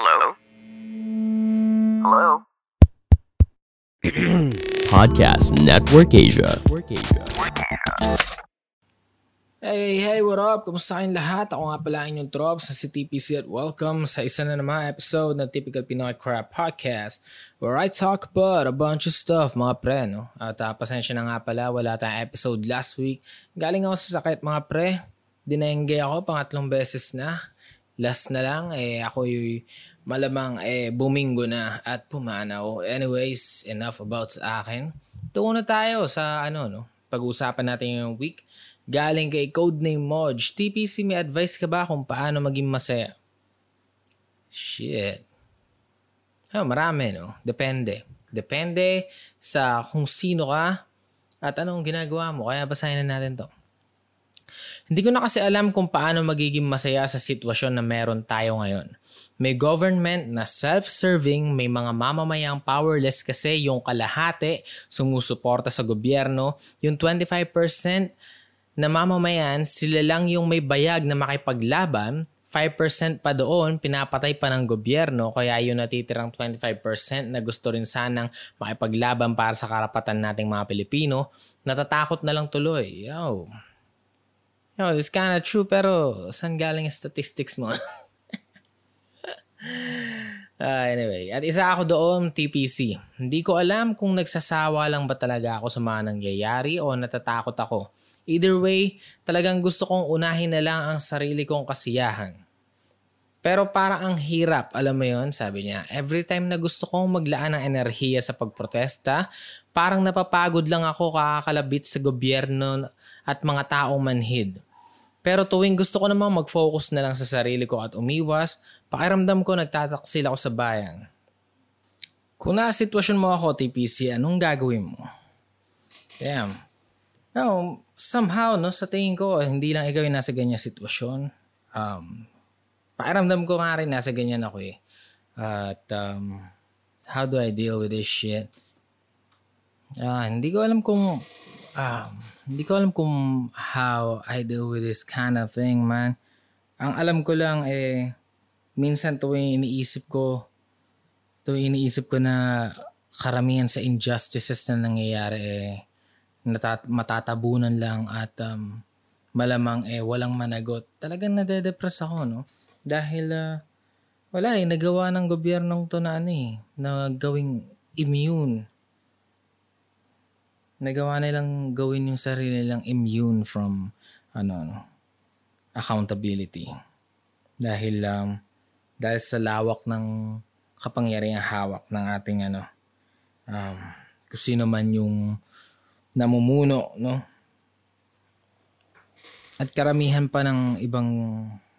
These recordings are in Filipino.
Hello? Hello? Podcast Network Asia. Hey, hey, what up? Kumusta kayong lahat? Ako nga pala ang inyong Trops sa CTPC at welcome sa isa na naman episode ng Typical Pinoy Crap Podcast where I talk about a bunch of stuff, mga pre, no? At uh, pasensya na nga pala, wala tayong episode last week. Galing ako sa sakit, mga pre. Dinengge ako pangatlong beses na. Last na lang, eh, ako yung malamang eh, bumingo na at pumanaw. Anyways, enough about sa akin. Tuon na tayo sa ano, no? Pag-usapan natin yung week. Galing kay Codename Modge. TPC, may advice ka ba kung paano maging masaya? Shit. Oh, marami, no? Depende. Depende sa kung sino ka at anong ginagawa mo. Kaya basahin na natin to. Hindi ko na kasi alam kung paano magiging masaya sa sitwasyon na meron tayo ngayon. May government na self-serving, may mga mamamayang powerless kasi yung kalahati sumusuporta sa gobyerno, yung 25% na mamamayan, sila lang yung may bayag na makipaglaban, 5% pa doon, pinapatay pa ng gobyerno, kaya yung natitirang 25% na gusto rin sanang makipaglaban para sa karapatan nating mga Pilipino, natatakot na lang tuloy. Yo. Yo, this kind of true, pero saan galing statistics mo? Uh, anyway, at isa ako doon, TPC. Hindi ko alam kung nagsasawa lang ba talaga ako sa mga nangyayari o natatakot ako. Either way, talagang gusto kong unahin na lang ang sarili kong kasiyahan. Pero para ang hirap, alam mo yon sabi niya. Every time na gusto kong maglaan ng enerhiya sa pagprotesta, parang napapagod lang ako kakakalabit sa gobyerno at mga taong manhid. Pero tuwing gusto ko namang mag-focus na lang sa sarili ko at umiwas, pakiramdam ko nagtataksil ako sa bayan. Kung nasa sitwasyon mo ako, TPC, anong gagawin mo? Damn. No, somehow, no, sa tingin ko, hindi lang ikaw yung nasa ganyan sitwasyon. Um, pakiramdam ko nga rin nasa ganyan ako eh. At um, how do I deal with this shit? Uh, hindi ko alam kung um, hindi ko alam kung how I deal with this kind of thing, man. Ang alam ko lang eh, minsan tuwing iniisip ko, tuwing iniisip ko na karamihan sa injustices na nangyayari eh, natat- matatabunan lang at um, malamang eh walang managot. Talagang nade-depress ako, no? Dahil uh, wala eh, nagawa ng gobyernong to na ano eh, na gawing immune nagawa nilang gawin yung sarili nilang immune from ano, accountability. Dahil um, dahil sa lawak ng kapangyarihang hawak ng ating ano um, kung sino man yung namumuno, no? At karamihan pa ng ibang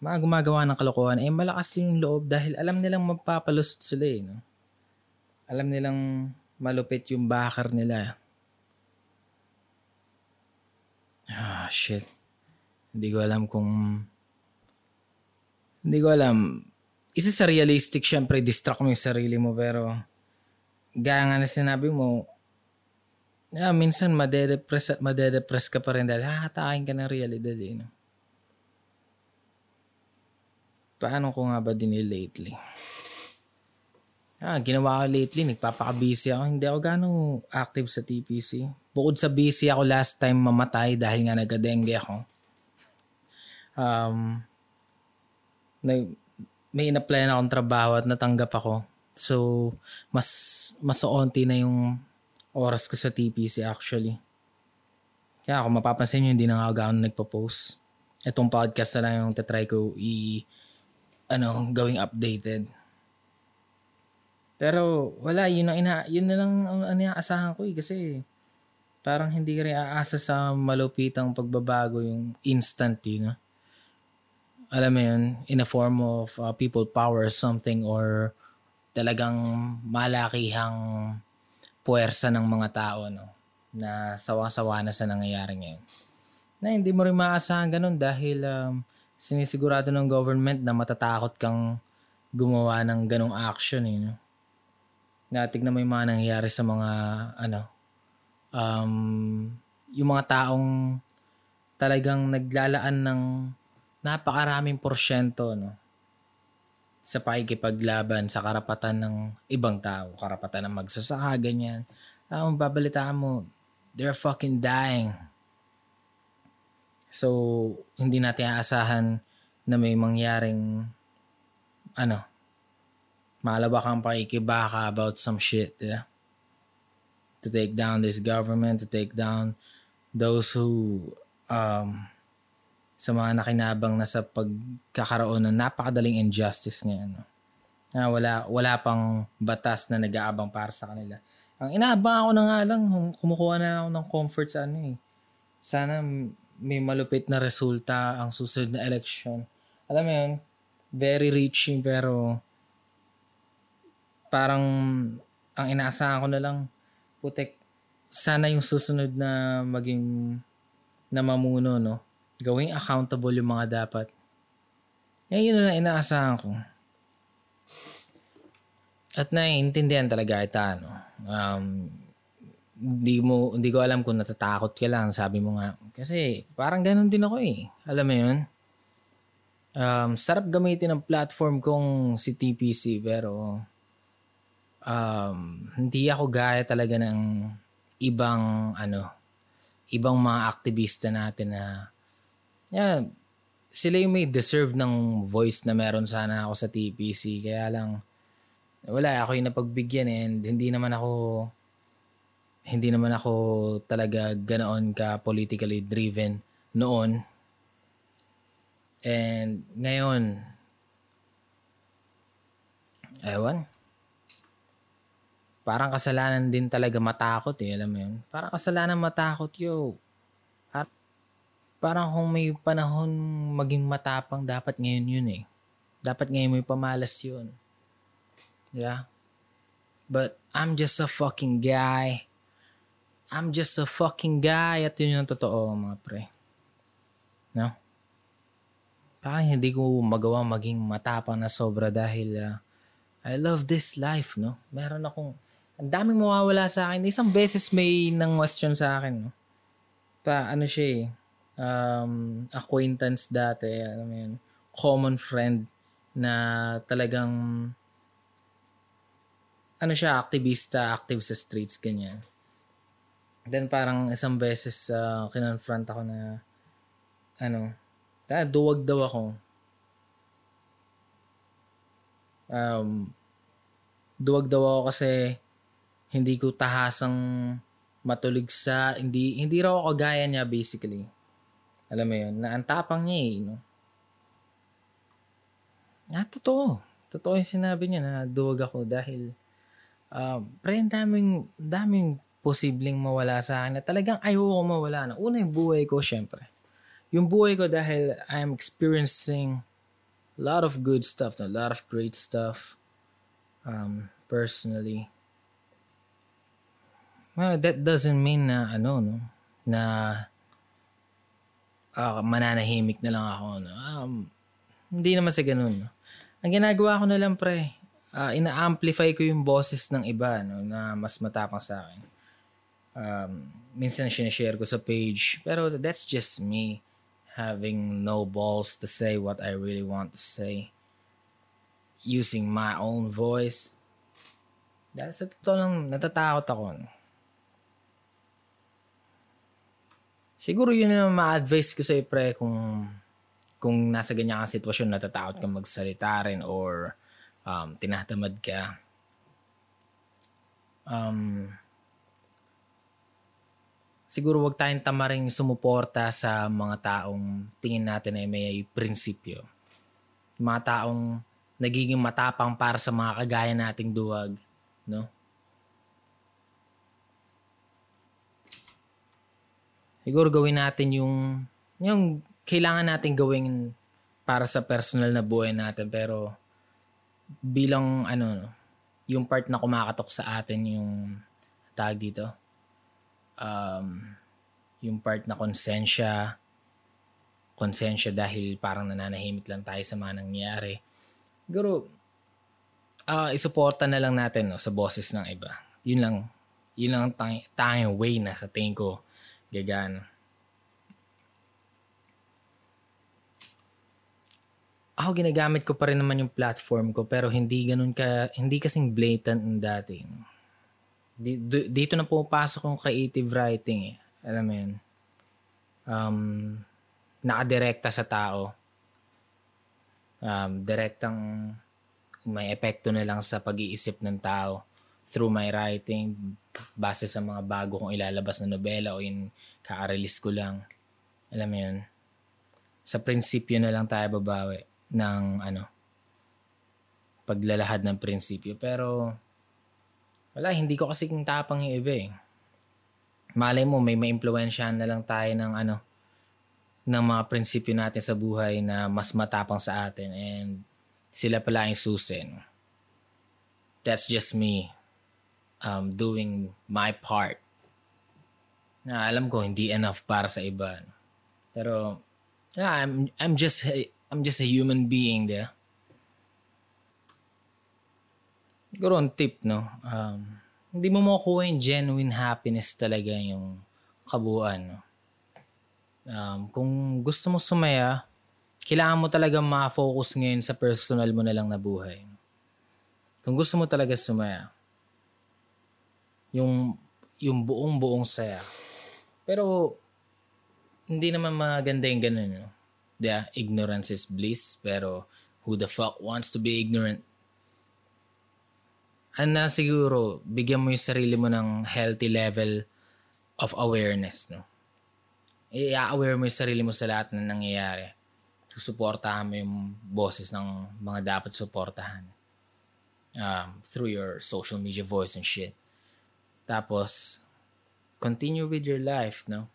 mga gumagawa ng kalokohan ay eh, malakas yung loob dahil alam nilang mapapalusot sila eh, no? Alam nilang malupit yung bakar nila Ah, shit. Hindi ko alam kung... Hindi ko alam. Isa sa realistic, syempre, distract mo yung sarili mo, pero gaya nga na sinabi mo, yeah, minsan madedepress at madedepress ka pa rin dahil hahatakin ka ng realidad eh. No? Paano ko nga ba din lately? Ah, ginawa ko lately, nagpapaka-busy ako. Hindi ako gano'ng active sa TPC. Bukod sa busy ako last time mamatay dahil nga nagka-dengue ako. Um, may, may in-apply na akong trabaho at natanggap ako. So, mas mas onti na yung oras ko sa TPC actually. Kaya kung mapapansin nyo, hindi na nga ako nagpo-post. Itong podcast na lang yung tatry ko i ano, gawing updated. Pero wala, yun, ang ina, yun na lang ang inaasahan ko eh. Kasi parang hindi ka rin aasa sa malupitang pagbabago yung instant, you know? Alam mo yun, in a form of uh, people power or something or talagang malakihang puwersa ng mga tao, no? Na sawa-sawa na sa nangyayari ngayon. Na hindi mo rin maasahan ganun dahil um, sinisigurado ng government na matatakot kang gumawa ng ganong action, you know? Natignan mo yung mga nangyayari sa mga ano um, yung mga taong talagang naglalaan ng napakaraming porsyento no sa pakikipaglaban sa karapatan ng ibang tao, karapatan ng magsasaka, ganyan. Ang babalitaan mo, they're fucking dying. So, hindi natin aasahan na may mangyaring ano, malabak ang pakikibaka about some shit, yeah? To take down this government, to take down those who um, sa mga nakinabang na sa pagkakaroon ng napakadaling injustice ngayon. No? Na wala, wala pang batas na nag-aabang para sa kanila. Ang inaabang ako na nga lang, kumukuha na ako ng comfort sa ano eh. Sana may malupit na resulta ang susunod na election. Alam mo yun, very reaching pero parang ang inaasahan ko na lang, putek, sana yung susunod na maging na mamuno, no? Gawing accountable yung mga dapat. Yan yun na inaasahan ko. At naiintindihan talaga ita, no? Um, hindi mo hindi ko alam kung natatakot ka lang sabi mo nga kasi parang ganun din ako eh alam mo yun um, sarap gamitin ang platform kong si TPC pero um, hindi ako gaya talaga ng ibang ano ibang mga aktivista natin na yeah, sila yung may deserve ng voice na meron sana ako sa TPC kaya lang wala ako yung napagbigyan and hindi naman ako hindi naman ako talaga ganoon ka politically driven noon. And ngayon, ewan, parang kasalanan din talaga matakot eh, alam mo yun? Parang kasalanan matakot, yo. At parang kung may panahon maging matapang, dapat ngayon yun eh. Dapat ngayon mo pamalas yun. Yeah? But I'm just a fucking guy I'm just a fucking guy at yun yung totoo mga pre. No? Parang hindi ko magawa maging matapang na sobra dahil uh, I love this life, no? Meron akong, ang daming mawawala sa akin. Isang beses may nang question sa akin, no? Pa, ano siya eh, um, acquaintance dati, alam mo yun, common friend na talagang ano siya, aktivista, active sa streets, ganyan. Then parang isang beses uh, kinonfront ako na ano, ah, duwag daw ako. Um, duwag daw ako kasi hindi ko tahasang matulig sa hindi hindi raw ako gaya niya basically. Alam mo 'yun, naantapang niya eh, no. Ah, totoo. Totoo yung sinabi niya na duwag ako dahil um, pre, daming, daming posibleng mawala sa akin na talagang ayoko mawala na. Una yung buhay ko, syempre. Yung buhay ko dahil I'm experiencing a lot of good stuff, a lot of great stuff um, personally. Well, that doesn't mean na ano, no, na uh, mananahimik na lang ako. No? Um, hindi naman sa ganun. No? Ang ginagawa ko na lang, pre, uh, ina-amplify ko yung boses ng iba no, na mas matapang sa akin um, minsan sinishare ko sa page. Pero that's just me having no balls to say what I really want to say. Using my own voice. Dahil sa totoo lang, natatakot ako. Siguro yun na ma-advise ko sa pre kung kung nasa ganyan kang sitwasyon, natatakot kang magsalita rin or um, tinatamad ka. Um, siguro wag tayong tamaring sumuporta sa mga taong tingin natin ay may prinsipyo. Mga taong nagiging matapang para sa mga kagaya nating duwag, no? Siguro gawin natin yung yung kailangan natin gawin para sa personal na buhay natin pero bilang ano yung part na kumakatok sa atin yung tag dito um, yung part na konsensya, konsensya dahil parang nananahimik lang tayo sa mga nangyayari. Siguro, uh, isuporta na lang natin no, sa boses ng iba. Yun lang, yun lang tang, tanging way na sa tingin ko gagana. ako ginagamit ko pa rin naman yung platform ko pero hindi ganun ka hindi kasing blatant ng dating. Dito na pumapasok yung creative writing eh. Alam mo yun. Um, nakadirekta sa tao. Um, direktang may epekto na lang sa pag-iisip ng tao through my writing base sa mga bago kong ilalabas na nobela o yung ka-release ko lang. Alam mo yun? Sa prinsipyo na lang tayo babawi ng ano paglalahad ng prinsipyo. Pero wala, hindi ko kasi tapang yung iba eh. Malay mo, may maimpluwensyahan na lang tayo ng ano, ng mga prinsipyo natin sa buhay na mas matapang sa atin and sila pala yung susi. No? That's just me um, doing my part. Na alam ko hindi enough para sa iba. Pero yeah, I'm I'm just I'm just a human being there. Siguro tip, no? Um, hindi mo makukuha yung genuine happiness talaga yung kabuuan, no? Um, kung gusto mo sumaya, kailangan mo talaga ma-focus ngayon sa personal mo na lang na buhay. Kung gusto mo talaga sumaya, yung yung buong-buong saya. Pero hindi naman maganda yung ganun. No? yeah, ignorance is bliss, pero who the fuck wants to be ignorant? Ano siguro, bigyan mo yung sarili mo ng healthy level of awareness, no? I-aware mo yung sarili mo sa lahat na nangyayari. Susuportahan mo yung boses ng mga dapat suportahan. Um, through your social media voice and shit. Tapos, continue with your life, no?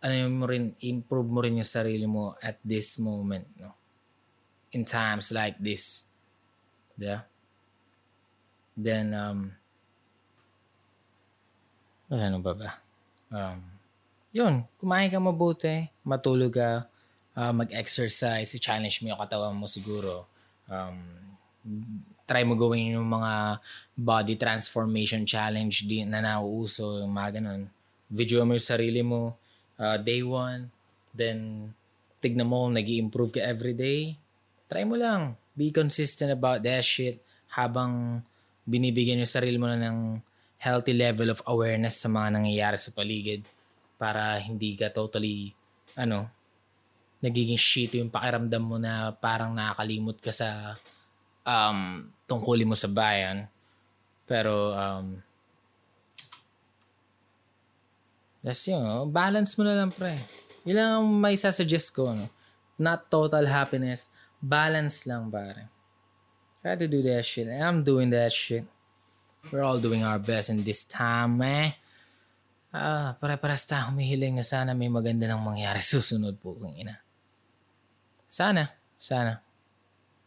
ano mo rin, improve mo rin yung sarili mo at this moment, no? In times like this. Yeah? Then, um, ano ba ba? Um, yun, kumain ka mabuti, matulog ka, uh, mag-exercise, i-challenge mo yung katawan mo siguro. Um, try mo gawin yung mga body transformation challenge di, na nauuso, yung mga ganun. Video mo yung sarili mo, uh, day one, then tignan mo nag improve ka every day, try mo lang. Be consistent about that shit habang binibigyan yung sarili mo na ng healthy level of awareness sa mga nangyayari sa paligid para hindi ka totally, ano, nagiging shit yung pakiramdam mo na parang nakakalimot ka sa um, tungkulin mo sa bayan. Pero, um, That's yun, no? balance mo na lang pre. Yun lang ang may sasuggest ko. No? Not total happiness. Balance lang pare. Try to do that shit. And I'm doing that shit. We're all doing our best in this time, eh. Ah, pare-paras tayo humihiling na sana may maganda nang mangyari susunod po kung ina. Sana, sana.